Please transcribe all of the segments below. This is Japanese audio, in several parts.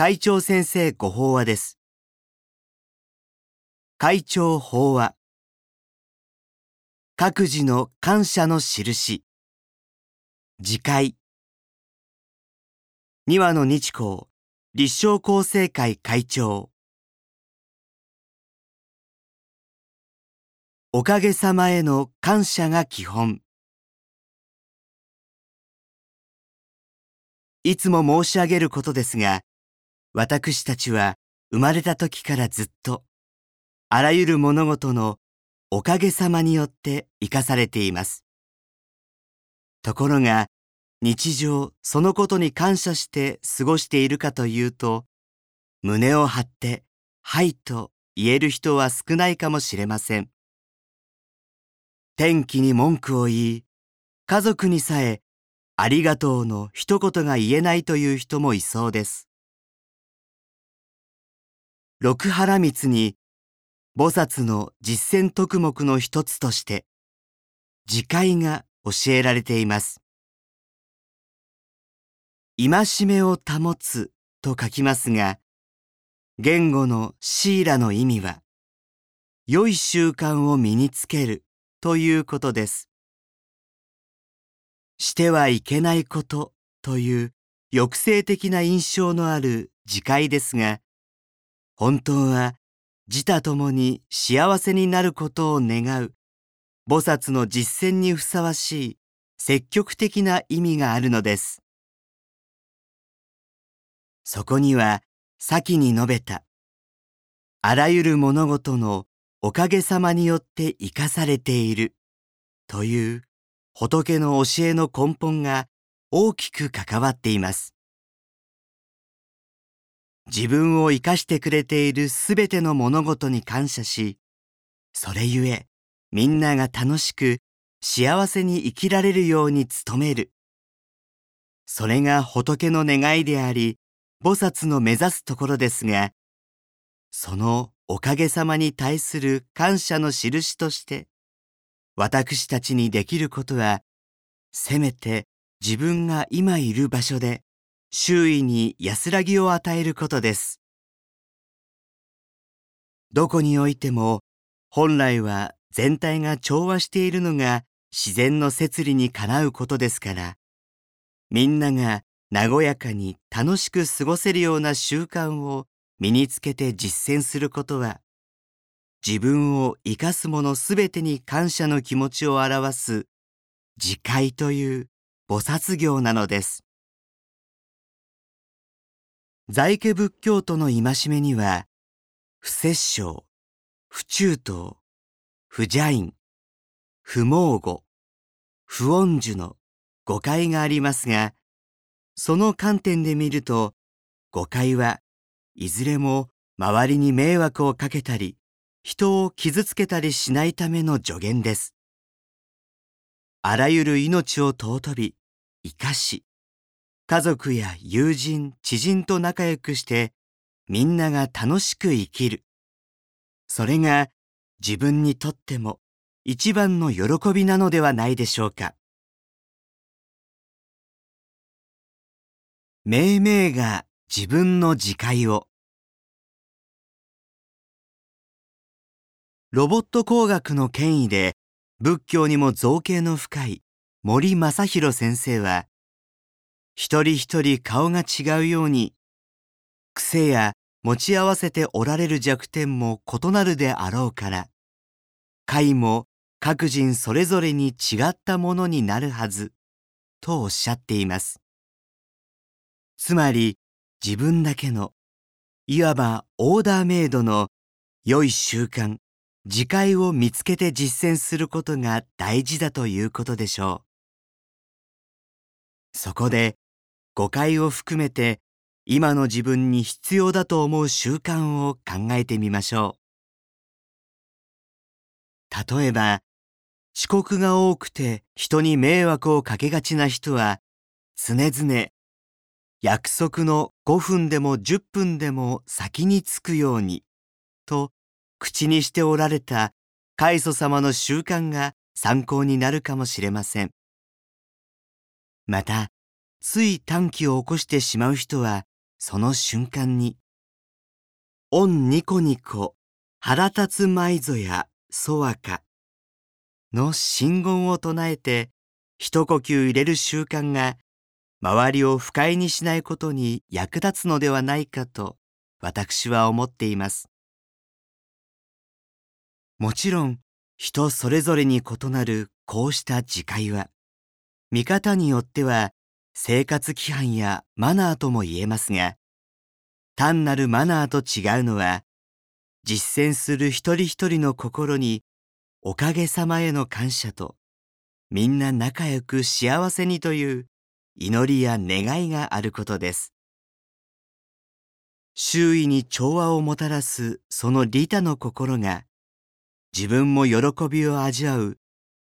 会長先生ご法話です。会長法話。各自の感謝の印。次回。二羽の日光立正厚生会会長。おかげさまへの感謝が基本。いつも申し上げることですが、私たちは生まれた時からずっと、あらゆる物事のおかげさまによって生かされています。ところが、日常そのことに感謝して過ごしているかというと、胸を張って、はいと言える人は少ないかもしれません。天気に文句を言い、家族にさえありがとうの一言が言えないという人もいそうです。六原光に菩薩の実践徳目の一つとして自戒が教えられています。戒めを保つと書きますが、言語のシーラの意味は良い習慣を身につけるということです。してはいけないことという抑制的な印象のある自戒ですが、本当は自他ともに幸せになることを願う菩薩の実践にふさわしい積極的な意味があるのです。そこには先に述べたあらゆる物事のおかげさまによって生かされているという仏の教えの根本が大きく関わっています。自分を生かしてくれているすべての物事に感謝し、それゆえみんなが楽しく幸せに生きられるように努める。それが仏の願いであり、菩薩の目指すところですが、そのおかげさまに対する感謝の印として、私たちにできることは、せめて自分が今いる場所で周囲に安らぎを与えることです。どこにおいても本来は全体が調和しているのが自然の摂理にかなうことですから、みんなが和やかに楽しく過ごせるような習慣を身につけて実践することは、自分を生かすものすべてに感謝の気持ちを表す自戒という菩薩行なのです。在家仏教徒の戒めには、不殺生、不中等、不邪淫、不猛語、不恩樹の誤解がありますが、その観点で見ると、誤解はいずれも周りに迷惑をかけたり、人を傷つけたりしないための助言です。あらゆる命を尊び、生かし、家族や友人、知人と仲良くして、みんなが楽しく生きる。それが自分にとっても一番の喜びなのではないでしょうか。命名が自分の自戒を。ロボット工学の権威で仏教にも造形の深い森正弘先生は、一人一人顔が違うように、癖や持ち合わせておられる弱点も異なるであろうから、解も各人それぞれに違ったものになるはず、とおっしゃっています。つまり自分だけの、いわばオーダーメイドの良い習慣、自戒を見つけて実践することが大事だということでしょう。そこで誤解を含めて今の自分に必要だと思う習慣を考えてみましょう。例えば、遅刻が多くて人に迷惑をかけがちな人は常々約束の5分でも10分でも先に着くようにと口にしておられた開祖様の習慣が参考になるかもしれません。また、つい短気を起こしてしまう人はその瞬間に、オンニコニコ腹立つ舞ぞやそわかの信言を唱えて一呼吸入れる習慣が周りを不快にしないことに役立つのではないかと私は思っています。もちろん人それぞれに異なるこうした自戒は見方によっては生活規範やマナーとも言えますが単なるマナーと違うのは実践する一人一人の心におかげさまへの感謝とみんな仲良く幸せにという祈りや願いがあることです。周囲に調和をもたらすその利他の心が自分も喜びを味わう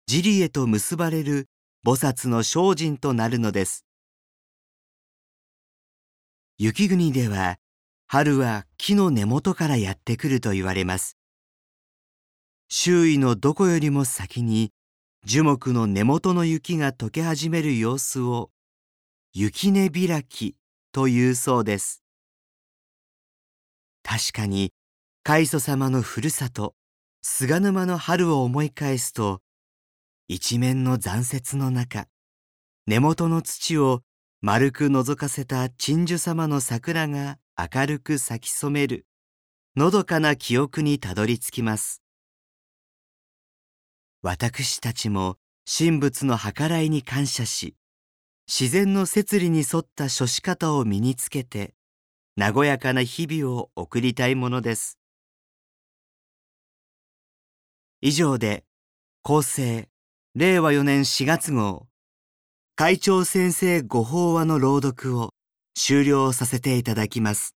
自利へと結ばれる菩薩の精進となるのです。雪国では春は木の根元からやってくると言われます。周囲のどこよりも先に樹木の根元の雪が溶け始める様子を雪根開きというそうです。確かに海祖様のふるさと菅沼の春を思い返すと一面の残雪の中根元の土を丸く覗かせた鎮守様の桜が明るく咲き染める。のどかな記憶にたどり着きます。私たちも神仏の計らいに感謝し自然の摂理に沿った処し方を身につけて和やかな日々を送りたいものです。以上で、厚生、令和4年4月号、会長先生ご法話の朗読を終了させていただきます。